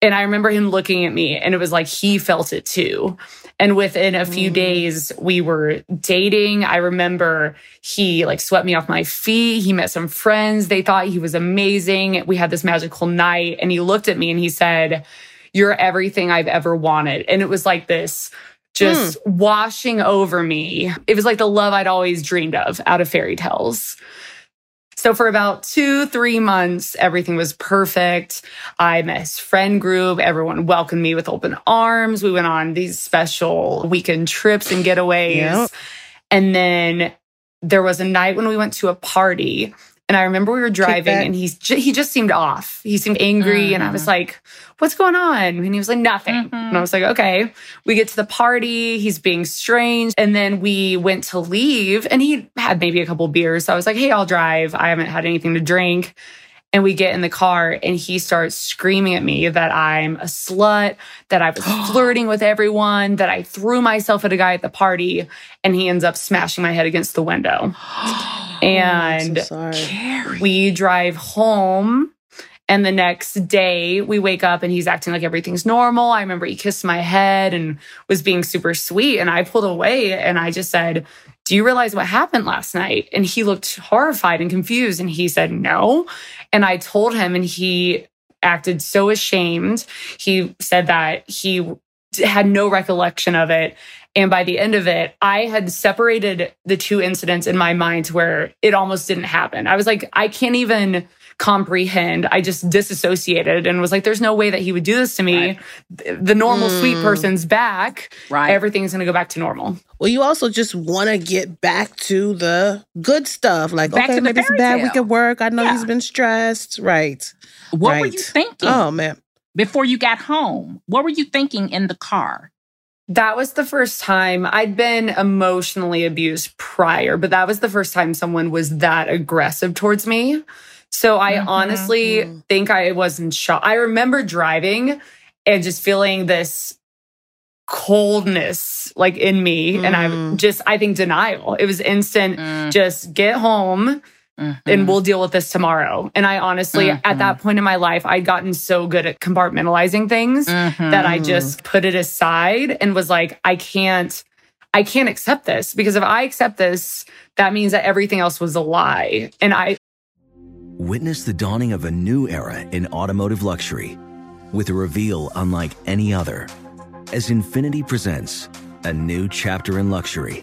Speaker 5: And I remember him looking at me and it was like he felt it too. And within a few
Speaker 2: Mm.
Speaker 5: days, we were dating. I remember he like swept me off my feet. He met some friends. They thought he was amazing. We had this magical night and he looked at me and he said, You're everything I've ever wanted. And it was like this just hmm. washing over me. It was like the love I'd always dreamed of out of fairy tales. So for about two, three months, everything was perfect. I met his friend group. Everyone welcomed me with open arms. We went on these special weekend trips and getaways.
Speaker 2: Yep.
Speaker 5: And then there was a night when we went to a party. And I remember we were driving and he's ju- he just seemed off. He seemed angry. And I was like, what's going on? And he was like, nothing. And I was like, okay. We get to the party. He's being strange. And then we went to leave and he had maybe a couple beers. So I was like, hey, I'll drive. I haven't had anything to drink. And we get in the car and he starts screaming at me that I'm a slut, that I was flirting with everyone, that I threw myself at a guy at the party. And he ends up smashing my head against the window. and
Speaker 2: so
Speaker 5: we drive home. And the next day, we wake up and he's acting like everything's normal. I remember he kissed my head and was being super sweet. And I pulled away and I just said, Do you realize what happened last night? And he looked horrified and confused. And he said, No. And I told him, and he acted so ashamed. He said that he had no recollection of it. And by the end of it, I had separated the two incidents in my mind where it almost didn't happen. I was like, I can't even comprehend. I just disassociated and was like, there's no way that he would do this to me. Right. The normal mm. sweet person's back.
Speaker 1: Right.
Speaker 5: Everything's going to go back to normal.
Speaker 2: Well, you also just want to get back to the good stuff. Like, back okay, maybe it's a bad week at work. I know yeah. he's been stressed. Right.
Speaker 1: What
Speaker 2: right.
Speaker 1: were you thinking?
Speaker 2: Oh, man.
Speaker 1: Before you got home, what were you thinking in the car?
Speaker 5: That was the first time I'd been emotionally abused prior, but that was the first time someone was that aggressive towards me. So I mm-hmm. honestly mm-hmm. think I was in shock. I remember driving and just feeling this coldness like in me. Mm. And I mm. just, I think denial. It was instant, mm. just get home Mm-hmm. and we'll deal with this tomorrow. And I honestly, mm-hmm. at that point in my life, I'd gotten so good at compartmentalizing things mm-hmm. that I just put it aside and was like, I can't, I can't accept this because if I accept this, that means that everything else was a lie. And I
Speaker 9: witness the dawning of a new era in automotive luxury with a reveal unlike any other as Infiniti presents a new chapter in luxury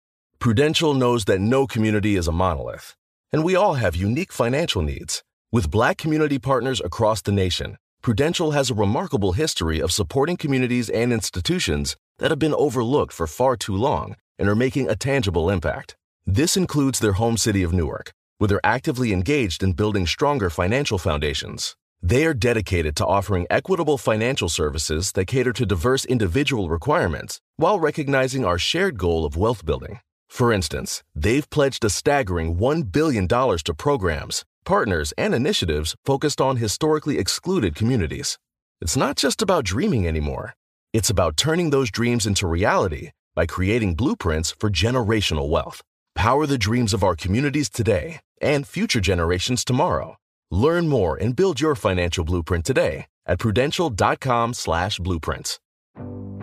Speaker 4: Prudential knows that no community is a monolith, and we all have unique financial needs. With black community partners across the nation, Prudential has a remarkable history of supporting communities and institutions that have been overlooked for far too long and are making a tangible impact. This includes their home city of Newark, where they're actively engaged in building stronger financial foundations. They are dedicated to offering equitable financial services that cater to diverse individual requirements while recognizing our shared goal of wealth building. For instance, they've pledged a staggering $1 billion to programs, partners, and initiatives focused on historically excluded communities. It's not just about dreaming anymore, it's about turning those dreams into reality by creating blueprints for generational wealth. Power the dreams of our communities today and future generations tomorrow. Learn more and build your financial blueprint today at prudential.com/blueprints.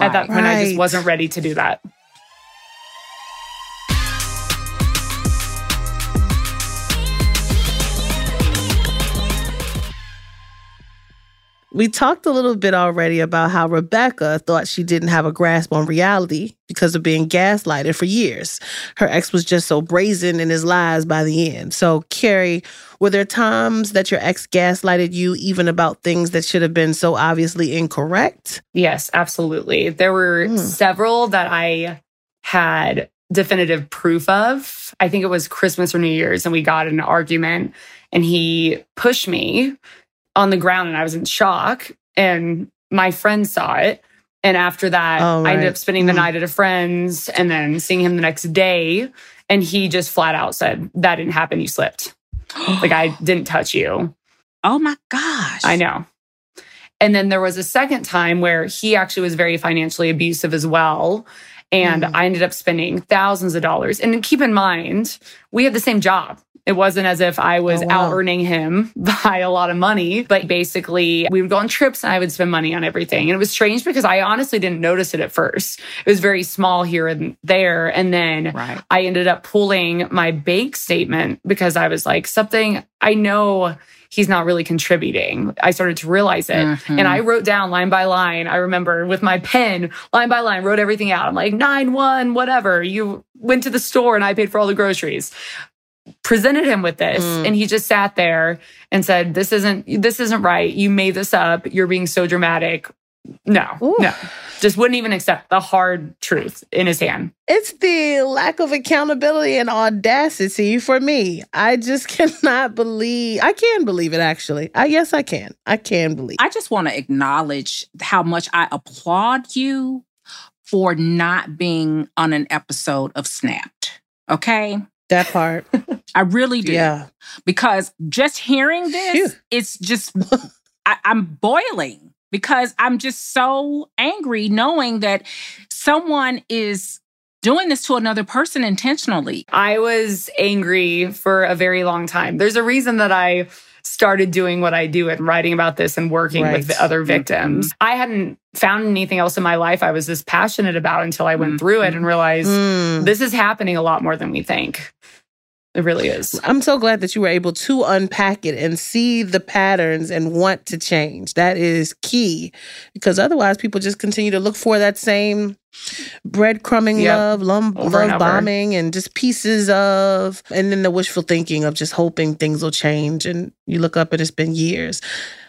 Speaker 5: At that point, right. I just wasn't ready to do that.
Speaker 2: We talked a little bit already about how Rebecca thought she didn't have a grasp on reality because of being gaslighted for years. Her ex was just so brazen in his lies by the end. So, Carrie, were there times that your ex gaslighted you even about things that should have been so obviously incorrect?
Speaker 5: Yes, absolutely. There were mm. several that I had definitive proof of. I think it was Christmas or New Year's, and we got in an argument, and he pushed me on the ground, and I was in shock. And my friend saw it. And after that, oh, right. I ended up spending the mm. night at a friend's and then seeing him the next day. And he just flat out said, That didn't happen. You slipped. like I didn't touch you.
Speaker 1: Oh my gosh.
Speaker 5: I know. And then there was a second time where he actually was very financially abusive as well. And mm. I ended up spending thousands of dollars. And keep in mind, we had the same job. It wasn't as if I was oh, wow. out earning him by a lot of money, but basically we would go on trips and I would spend money on everything. And it was strange because I honestly didn't notice it at first. It was very small here and there. And then right. I ended up pulling my bank statement because I was like, something I know he's not really contributing. I started to realize it. Mm-hmm. And I wrote down line by line. I remember with my pen, line by line, wrote everything out. I'm like, nine, one, whatever. You went to the store and I paid for all the groceries presented him with this mm. and he just sat there and said this isn't this isn't right. You made this up. You're being so dramatic. No Ooh. no. Just wouldn't even accept the hard truth in his hand.
Speaker 2: It's the lack of accountability and audacity for me. I just cannot believe i can believe it actually. I yes i can. I can believe
Speaker 1: i just want to acknowledge how much i applaud you for not being on an episode of snapped okay?
Speaker 2: That part.
Speaker 1: I really do.
Speaker 2: Yeah.
Speaker 1: Because just hearing this, Phew. it's just, I, I'm boiling because I'm just so angry knowing that someone is doing this to another person intentionally.
Speaker 5: I was angry for a very long time. There's a reason that I started doing what I do and writing about this and working right. with the other mm-hmm. victims. Mm-hmm. I hadn't found anything else in my life I was this passionate about until I went mm-hmm. through it and realized mm. this is happening a lot more than we think. It really is.
Speaker 2: I'm so glad that you were able to unpack it and see the patterns and want to change. That is key because otherwise people just continue to look for that same breadcrumbing yep. love, love, love bombing, and just pieces of, and then the wishful thinking of just hoping things will change. And you look up and it's been years.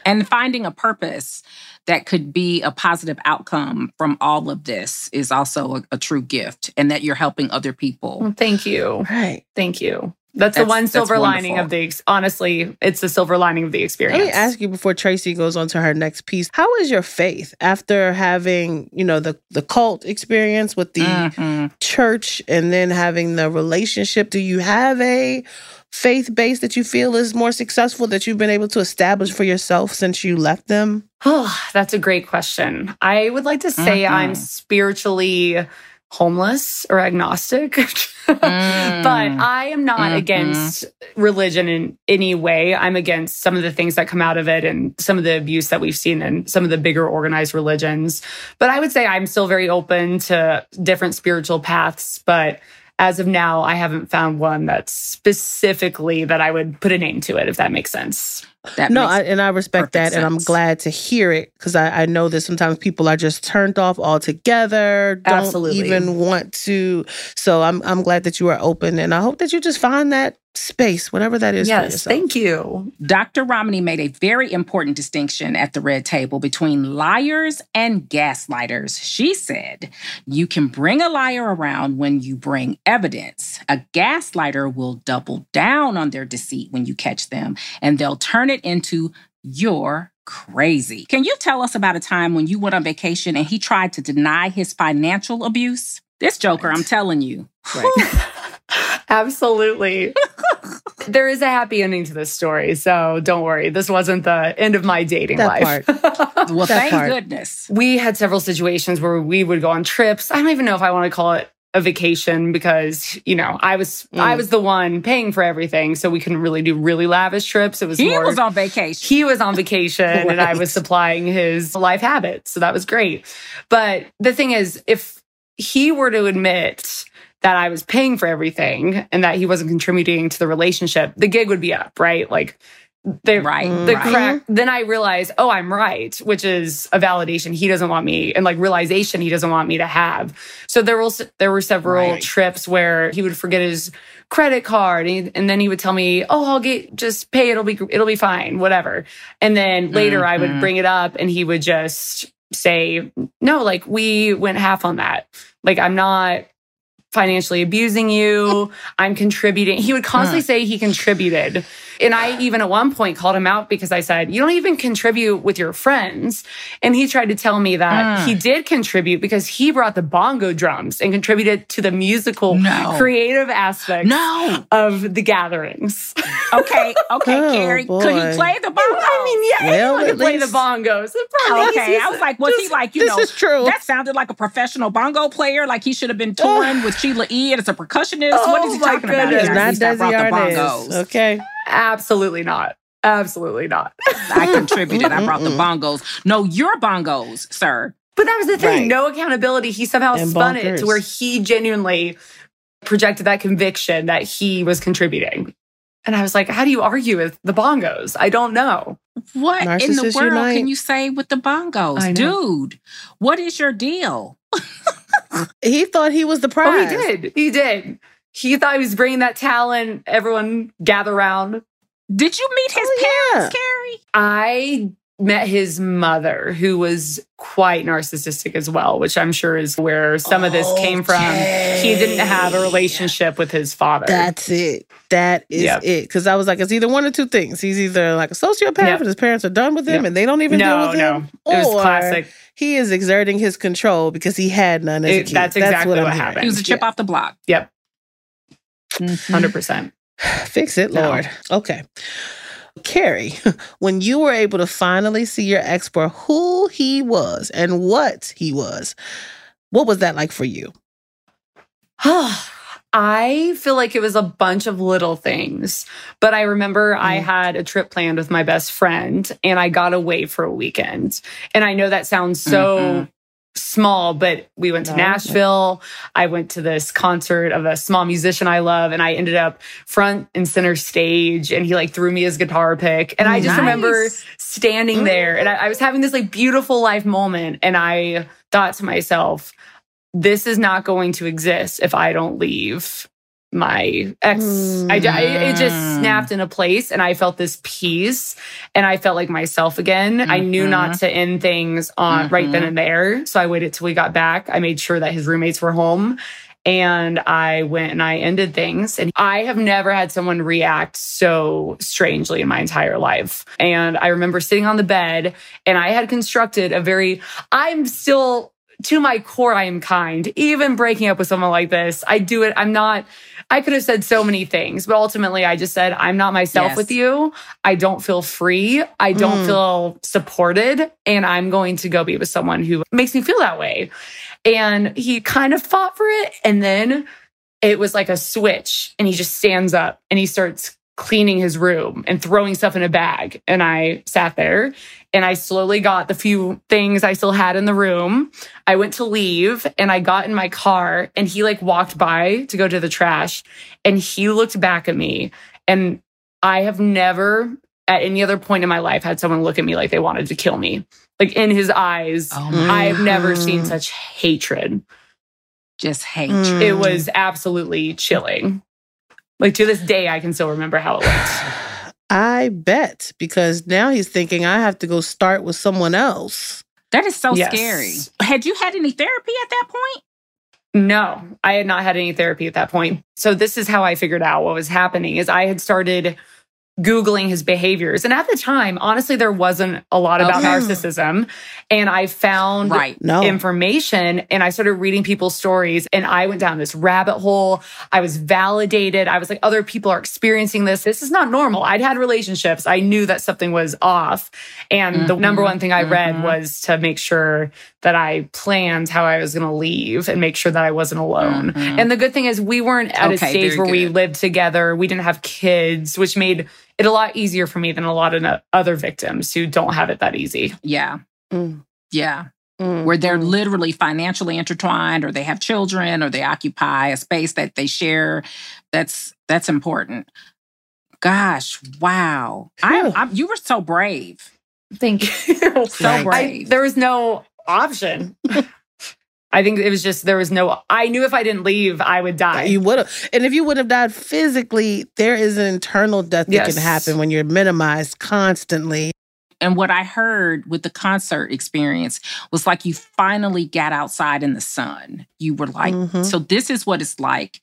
Speaker 1: And finding a purpose that could be a positive outcome from all of this is also a, a true gift, and that you're helping other people.
Speaker 5: Well, thank you.
Speaker 2: Right.
Speaker 5: Thank you. That's, that's, the one silver lining of the honestly, it's the silver lining of the experience.
Speaker 2: Let me ask you before Tracy goes on to her next piece. How is your faith after having, you know, the the cult experience with the mm-hmm. church and then having the relationship? Do you have a faith base that you feel is more successful that you've been able to establish for yourself since you left them?
Speaker 5: Oh, that's a great question. I would like to say mm-hmm. I'm spiritually homeless or agnostic. mm. But I am not mm-hmm. against religion in any way. I'm against some of the things that come out of it and some of the abuse that we've seen in some of the bigger organized religions. But I would say I'm still very open to different spiritual paths. But as of now, I haven't found one that's specifically that I would put a name to it, if that makes sense.
Speaker 2: That no, I, and I respect that, sense. and I'm glad to hear it because I, I, know that sometimes people are just turned off altogether, don't Absolutely. even want to. So I'm I'm glad that you are open, and I hope that you just find that space, whatever that is.
Speaker 5: Yes, thank you.
Speaker 1: Dr. Ramani made a very important distinction at the red table between liars and gaslighters. She said, You can bring a liar around when you bring evidence. A gaslighter will double down on their deceit when you catch them, and they'll turn it into your crazy. Can you tell us about a time when you went on vacation and he tried to deny his financial abuse? This Joker, right. I'm telling you. Right.
Speaker 5: Absolutely. there is a happy ending to this story, so don't worry. This wasn't the end of my dating
Speaker 2: that
Speaker 5: life.
Speaker 2: Part.
Speaker 1: well, that thank part. goodness.
Speaker 5: We had several situations where we would go on trips. I don't even know if I want to call it a vacation because you know I was mm. I was the one paying for everything, so we couldn't really do really lavish trips. It was
Speaker 1: he
Speaker 5: more,
Speaker 1: was on vacation.
Speaker 5: He was on vacation, right. and I was supplying his life habits, so that was great. But the thing is, if he were to admit that I was paying for everything and that he wasn't contributing to the relationship, the gig would be up, right? Like the
Speaker 1: right,
Speaker 5: the
Speaker 1: right.
Speaker 5: crack. Then I realized, oh, I'm right, which is a validation he doesn't want me, and like realization he doesn't want me to have. So there was there were several
Speaker 1: Right.
Speaker 5: trips where he would forget his credit card, and, and then he would tell me, oh, I'll get just pay, it'll be it'll be fine, whatever. And then later I would
Speaker 1: Mhm.
Speaker 5: bring it up, and he would just say, no, like we went half on that. Like I'm not financially abusing you. I'm contributing. He would constantly say he contributed. And I even at one point called him out because I said, You don't even contribute with your friends. And he tried to tell me that
Speaker 1: Mm.
Speaker 5: he did contribute because he brought the bongo drums and contributed to the musical
Speaker 1: No.
Speaker 5: creative aspects
Speaker 1: No.
Speaker 5: of the gatherings.
Speaker 1: Okay, okay,
Speaker 2: Oh,
Speaker 1: Carrie. Could he play the bongo?
Speaker 5: I mean, yeah,
Speaker 2: Well,
Speaker 5: anyone
Speaker 2: at
Speaker 5: can play the bongos. Please,
Speaker 1: Okay, I was like, was he like, you
Speaker 2: this
Speaker 1: know,
Speaker 2: is true.
Speaker 1: that sounded like a professional bongo player, like he should have been touring with Sheila E. and as a percussionist. what is he
Speaker 5: Oh
Speaker 1: talking about?
Speaker 5: goodness.
Speaker 1: here?
Speaker 2: Not
Speaker 1: At least I brought
Speaker 2: Desi
Speaker 1: the
Speaker 2: Arnaz.
Speaker 1: bongos.
Speaker 2: Okay.
Speaker 5: Absolutely not. Absolutely not.
Speaker 1: I contributed. I brought the bongos. No, your bongos, sir.
Speaker 5: But that was the thing.
Speaker 2: Right.
Speaker 5: No accountability. He somehow
Speaker 2: And
Speaker 5: spun it to where he genuinely projected that conviction that he was contributing. And I was like, how do you argue with the bongos? I don't know.
Speaker 1: What in the world
Speaker 2: unite.
Speaker 1: can you say with the bongos? Dude, what is your deal?
Speaker 2: He thought he was the
Speaker 5: Oh,
Speaker 2: prize.
Speaker 5: he did. He did. He thought he was bringing that talent. Everyone gather around.
Speaker 1: Did you meet his
Speaker 2: Oh,
Speaker 1: parents,
Speaker 2: yeah.
Speaker 1: Carrie?
Speaker 5: I met his mother, who was quite narcissistic as well, which I'm sure is where some of this came from. He didn't have a relationship with his father.
Speaker 2: That's it. That is
Speaker 5: Yep.
Speaker 2: it. Because I was like, it's either one or two things. He's either like a sociopath
Speaker 5: Yep.
Speaker 2: and his parents are done with him
Speaker 5: Yep.
Speaker 2: and they don't even deal
Speaker 5: no,
Speaker 2: with
Speaker 5: no.
Speaker 2: him.
Speaker 5: It was classic.
Speaker 2: He is exerting his control because he had none as a
Speaker 5: It-
Speaker 2: kid.
Speaker 5: that's exactly what
Speaker 2: I'm hearing.
Speaker 5: happened.
Speaker 1: He was a chip
Speaker 2: Yeah.
Speaker 1: off the block.
Speaker 5: Yep.
Speaker 1: Mhm.
Speaker 5: 100%.
Speaker 2: Fix it,
Speaker 5: No.
Speaker 2: Lord. Okay. Carrie, when you were able to finally see your ex for who he was and what he was, what was that like for you?
Speaker 5: I feel like it was a bunch of little things, but I remember I
Speaker 2: Mm.
Speaker 5: had a trip planned with my best friend and I got away for a weekend. And I know that sounds so
Speaker 1: Mhm.
Speaker 5: Small, but we went to
Speaker 2: No.
Speaker 5: Nashville. I went to this concert of a small musician I love and I ended up front and center stage and he like threw me his guitar pick. And I just
Speaker 1: Nice.
Speaker 5: remember standing mm. there and I, I was having this like beautiful life moment and I thought to myself, this is not going to exist if I don't leave my ex. I, I- it just
Speaker 1: Mm.
Speaker 5: snapped into place and I felt this peace and I felt like myself again. I knew
Speaker 1: Mhm.
Speaker 5: not to end things on right then
Speaker 1: Mhm.
Speaker 5: and there. So I waited till we got back. I made sure that his roommates were home and I went and I ended things. And I have never had someone react so strangely in my entire life. And I remember sitting on the bed and I had constructed a very, I'm still to my core, I am kind. Even breaking up with someone like this, I do it. I'm not, I could have said so many things, but ultimately I just said, I'm not myself
Speaker 1: Yes.
Speaker 5: with you. I don't feel free. I don't
Speaker 2: Mm.
Speaker 5: feel supported. And I'm going to go be with someone who makes me feel that way. And he kind of fought for it. And then it was like a switch. And he just stands up and he starts cleaning his room and throwing stuff in a bag. And I sat there and I slowly got the few things I still had in the room. I went to leave and I got in my car and he like walked by to go to the trash and he looked back at me. And I have never at any other point in my life had someone look at me like they wanted to kill me. Like in his eyes,
Speaker 1: Oh
Speaker 5: I've never seen such hatred.
Speaker 1: Just hate.
Speaker 2: Mm.
Speaker 5: It was absolutely chilling. Like to this day, I can still remember how it looked.
Speaker 2: I bet because now he's thinking I have to go start with someone else.
Speaker 1: That is so
Speaker 5: Yes.
Speaker 1: scary. Had you had any therapy at that point?
Speaker 5: No, I had not had any therapy at that point. So this is how I figured out what was happening is I had started googling his behaviors and at the time honestly there wasn't a lot about
Speaker 1: Okay.
Speaker 5: narcissism and I found
Speaker 1: Right.
Speaker 2: No.
Speaker 5: information and I started reading people's stories and I went down this rabbit hole. I was validated. I was like, other people are experiencing this. This is not normal. I'd had relationships. I knew that something was off. And the
Speaker 1: Mhm.
Speaker 5: number one thing I read
Speaker 1: Mhm.
Speaker 5: was to make sure that I planned how I was going to leave and make sure that I wasn't alone.
Speaker 1: Mhm.
Speaker 5: And the good thing is, we weren't at a stage
Speaker 1: very
Speaker 5: where we lived together. We didn't have kids, which made it a lot easier for me than a lot of no- other victims who don't have it that easy.
Speaker 1: Yeah.
Speaker 2: Mm.
Speaker 1: Yeah.
Speaker 2: Mm.
Speaker 1: Where they're
Speaker 2: Mm.
Speaker 1: literally financially intertwined or they have children or they occupy a space that they share. That's that's important. Gosh, wow. I, I, you were so brave.
Speaker 5: Thank you.
Speaker 1: So
Speaker 5: I,
Speaker 1: brave.
Speaker 5: there was no option. I think it was just there was no. I knew if I didn't leave, I would die.
Speaker 2: You would have. And if you would have died physically, there is an internal death that
Speaker 5: Yes.
Speaker 2: can happen when you're minimized constantly.
Speaker 1: And what I heard with the concert experience was like you finally got outside in the sun. You were like,
Speaker 2: Mhm.
Speaker 1: so this is what it's like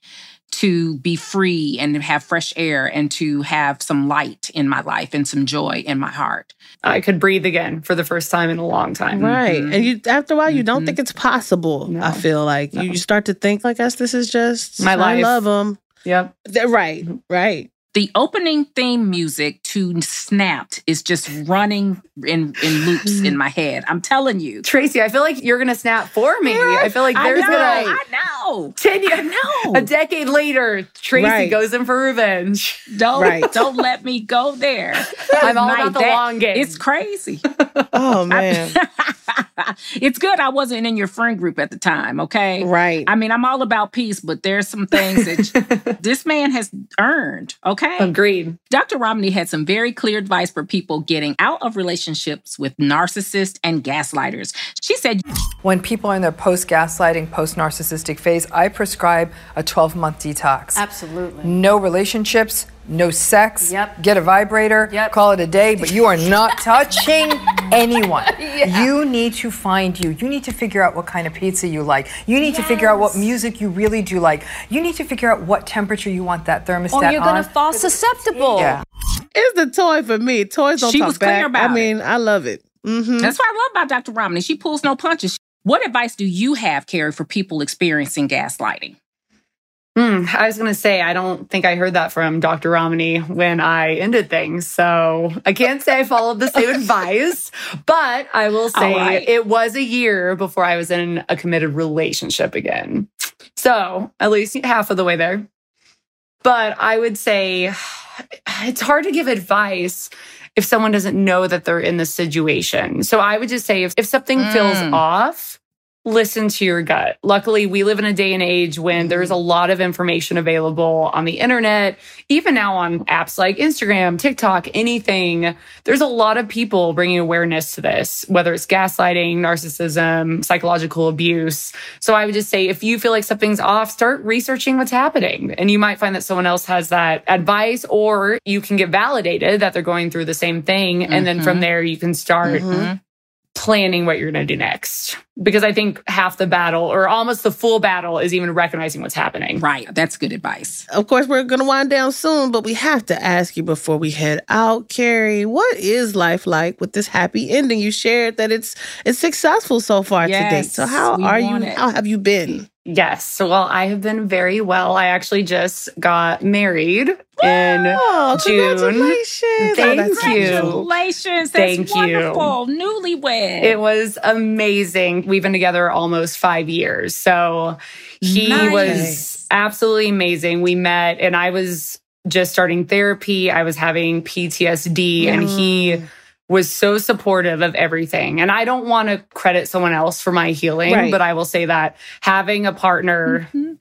Speaker 1: to be free and have fresh air and to have some light in my life and some joy in my heart.
Speaker 5: I could breathe again for the first time in a long time.
Speaker 2: Right.
Speaker 1: Mm-hmm.
Speaker 2: And you after a while you don't think it's possible. I feel like you, you start to think like guess this is just
Speaker 1: My life.
Speaker 2: I
Speaker 1: life.
Speaker 2: love them.
Speaker 5: Yep.
Speaker 2: They're Right. Right.
Speaker 1: The opening theme music to Snapped is just running in, in loops in my head. I'm telling you.
Speaker 5: Tracy, I feel like you're gonna snap for me. I feel like
Speaker 1: I
Speaker 5: there's
Speaker 1: know,
Speaker 5: gonna
Speaker 1: I know.
Speaker 5: ten years,
Speaker 1: know.
Speaker 5: a decade later, Tracy
Speaker 1: Right.
Speaker 5: goes in for revenge.
Speaker 1: Don't right. don't let me go there.
Speaker 5: I'm all
Speaker 1: My
Speaker 5: about the
Speaker 1: dad-
Speaker 5: long game.
Speaker 1: It's crazy.
Speaker 2: Oh man.
Speaker 1: it's good I wasn't in your friend group at the time, okay?
Speaker 2: Right.
Speaker 1: I mean, I'm all about peace, but there's some things that this man has earned, okay?
Speaker 5: Agreed.
Speaker 1: Dr. Ramani had some very clear advice for people getting out of relationships with narcissists and gaslighters. She said,
Speaker 7: When people are in their post gaslighting, post narcissistic phase, I prescribe a 12 month detox.
Speaker 8: Absolutely.
Speaker 7: No relationships, no sex.
Speaker 8: Yep.
Speaker 7: Get a vibrator, Yep. call it a day, but you are not touching anyone.
Speaker 8: Yeah.
Speaker 7: You need to find you. You need to figure out what kind of pizza you like. You need to figure out what music you really do like. You need to figure out what temperature you want that thermostat
Speaker 8: Or you're going to fall susceptible.
Speaker 7: Yeah.
Speaker 2: It's the toy for me. Toys don't
Speaker 1: She
Speaker 2: talk
Speaker 1: was clear
Speaker 2: back.
Speaker 1: about
Speaker 2: I
Speaker 1: it.
Speaker 2: mean, I love it. hmm
Speaker 1: That's what I love about Dr. Ramani. She pulls no punches. What advice do you have, Carrie, for people experiencing gaslighting?
Speaker 5: Hmm, I was going to say, I don't think I heard that from Dr. Ramani when I ended things. So I can't say I followed the same advice, but I will say
Speaker 1: All right.
Speaker 5: it was a year before I was in a committed relationship again. So at least half of the way there. But I would say it's hard to give advice if someone doesn't know that they're in the situation. So I would just say if, if something feels
Speaker 1: Mm.
Speaker 5: off, listen to your gut. Luckily, we live in a day and age when there's a lot of information available on the internet, even now on apps like Instagram, TikTok, anything. There's a lot of people bringing awareness to this, whether it's gaslighting, narcissism, psychological abuse. So I would just say if you feel like something's off, start researching what's happening. And you might find that someone else has that advice, or you can get validated that they're going through the same thing. And then from
Speaker 1: Mhm.
Speaker 5: there, you can start
Speaker 1: Mhm.
Speaker 5: Planning what you're going to do next. Because I think half the battle, or almost the full battle, is even recognizing what's happening.
Speaker 1: Right. That's good advice.
Speaker 2: Of course, we're going to wind down soon, but we have to ask you before we head out, Carrie, what is life like with this happy ending? You shared that it's it's successful so far to date. So how are you?
Speaker 5: it.
Speaker 2: How have you been?
Speaker 5: Yes. Well, I have been very well. I actually just got married in
Speaker 2: Oh,
Speaker 5: June.
Speaker 2: congratulations.
Speaker 5: Thank
Speaker 2: Oh, that's
Speaker 5: you.
Speaker 1: Congratulations. That's
Speaker 5: Thank you.
Speaker 1: wonderful. Newlywed.
Speaker 5: It was amazing. We've been together almost five years. So he
Speaker 1: Nice.
Speaker 5: was absolutely amazing. We met and I was just starting therapy. I was having PTSD and he mm. was so supportive of everything. And I don't want to credit someone else for my healing,
Speaker 1: Right.
Speaker 5: but I will say that having a partner mm-hmm.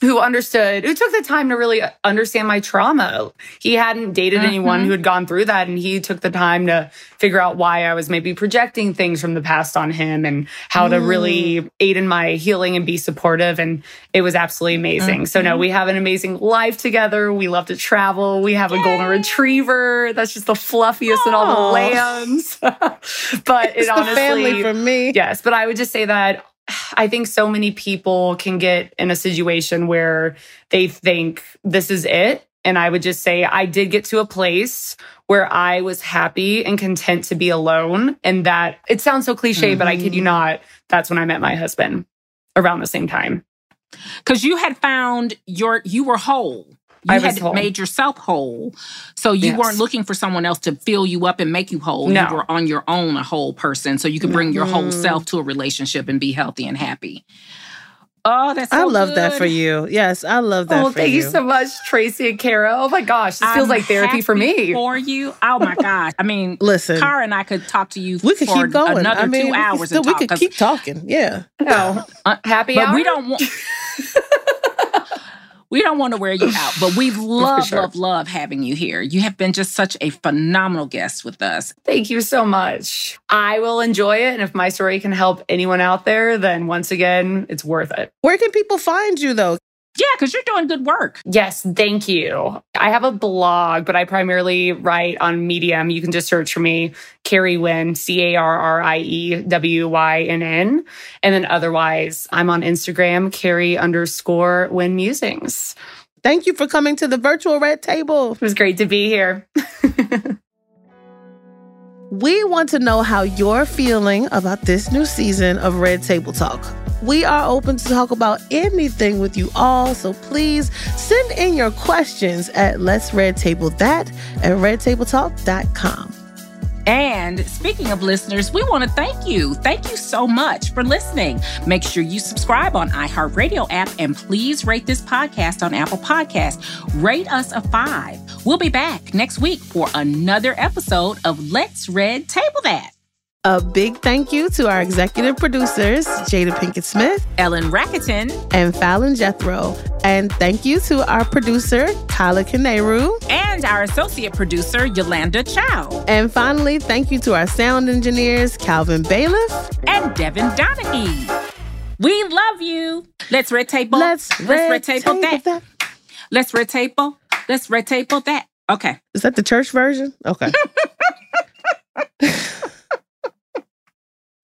Speaker 5: Who understood, who took the time to really uh, understand my trauma. He hadn't dated anyone
Speaker 1: Mhm.
Speaker 5: who had gone through that, and he took the time to figure out why I was maybe projecting things from the past on him and how to really mm. aid in my healing and be supportive. And it was absolutely amazing. So, no, mm-hmm. we have an amazing life together. We love to travel. We have a golden retriever that's just the fluffiest in all the lands. but it
Speaker 2: It's the
Speaker 5: honestly,
Speaker 2: family for me.
Speaker 5: Yes, but I would just say that I think so many people can get in a situation where they think this is it. And I would just say I did get to a place where I was happy and content to be alone. And that it sounds so cliche, but I kid
Speaker 2: Mm-hmm.
Speaker 5: you not, that's when I met my husband around the same time.
Speaker 1: Because you had found your, you were whole. You
Speaker 5: I
Speaker 1: had
Speaker 5: whole.
Speaker 1: made yourself whole. So you
Speaker 5: Yes.
Speaker 1: weren't looking for someone else to fill you up and make you whole.
Speaker 5: No.
Speaker 1: You were on your own a whole person. So you could bring your whole
Speaker 2: Mhm.
Speaker 1: self to a relationship and be healthy and happy. Oh, that's
Speaker 2: I
Speaker 1: so
Speaker 2: love that for you. Yes, I love that
Speaker 5: oh, thank you.
Speaker 2: you.
Speaker 5: so much, Tracy and Cara. Oh my gosh, this feels
Speaker 1: I'm
Speaker 5: like therapy for me.
Speaker 1: For you. Oh my gosh. I mean,
Speaker 2: Listen.
Speaker 1: Cara and I could talk to you
Speaker 2: we could
Speaker 1: for
Speaker 2: keep going.
Speaker 1: another
Speaker 2: I mean,
Speaker 1: two
Speaker 2: we,
Speaker 1: hours.
Speaker 2: could still, we could keep talking. Yeah.
Speaker 5: No,
Speaker 1: Uh,
Speaker 5: happy
Speaker 1: but
Speaker 5: hour.
Speaker 1: we don't want We don't want to wear you out, but we love,
Speaker 5: sure.
Speaker 1: love, love having you here. You have been just such a phenomenal guest with us.
Speaker 5: Thank you so much. I will enjoy it. And if my story can help anyone out there, then once again, it's worth it.
Speaker 2: Where can people find you though?
Speaker 1: Yeah, because you're doing good work.
Speaker 5: Yes, thank you. I have a blog, but I primarily write on Medium. You can just search for me, Carrie Wynn, C A R R I E W Y N N. And then otherwise, I'm on Instagram, Carrie underscore Wynn Musings.
Speaker 2: Thank you for coming to the virtual red table.
Speaker 5: It was great to be here.
Speaker 2: We want to know how you're feeling about this new season of Red Table Talk. We are open to talk about anything with you all, so please send in your questions at Let's Red Table That at redtabletalk.com.
Speaker 1: And speaking of listeners, we want to thank you. Thank you so much for listening. Make sure you subscribe on iHeartRadio app and please rate this podcast on Apple Podcasts. Rate us a five. We'll be back next week for another episode of Let's Red Table That.
Speaker 2: A big thank you to our executive producers, Jada Pinkett Smith,
Speaker 1: Ellen Rakieten,
Speaker 2: and Fallon Jethroe. And thank you to our producer, Kyla Carneiro.
Speaker 1: and our associate producer, Yolanda Chow,
Speaker 2: And finally, thank you to our sound engineers, Calvin Bailiff.
Speaker 1: and Devin Donaghy. We love you. Let's red table.
Speaker 2: Let's
Speaker 1: Let's
Speaker 2: red
Speaker 1: red table that.
Speaker 2: that.
Speaker 1: Let's red table. Let's red table that. Okay.
Speaker 2: Is that the church version? Okay.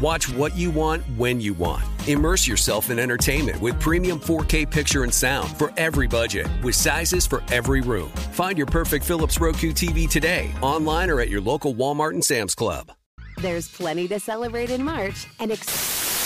Speaker 10: Watch what you want when you want. Immerse yourself in entertainment with premium 4K picture and sound for every budget, with sizes for every room. Find your perfect Philips Roku TV today, online or at your local Walmart and Sam's Club.
Speaker 11: There's plenty to celebrate in March and ex-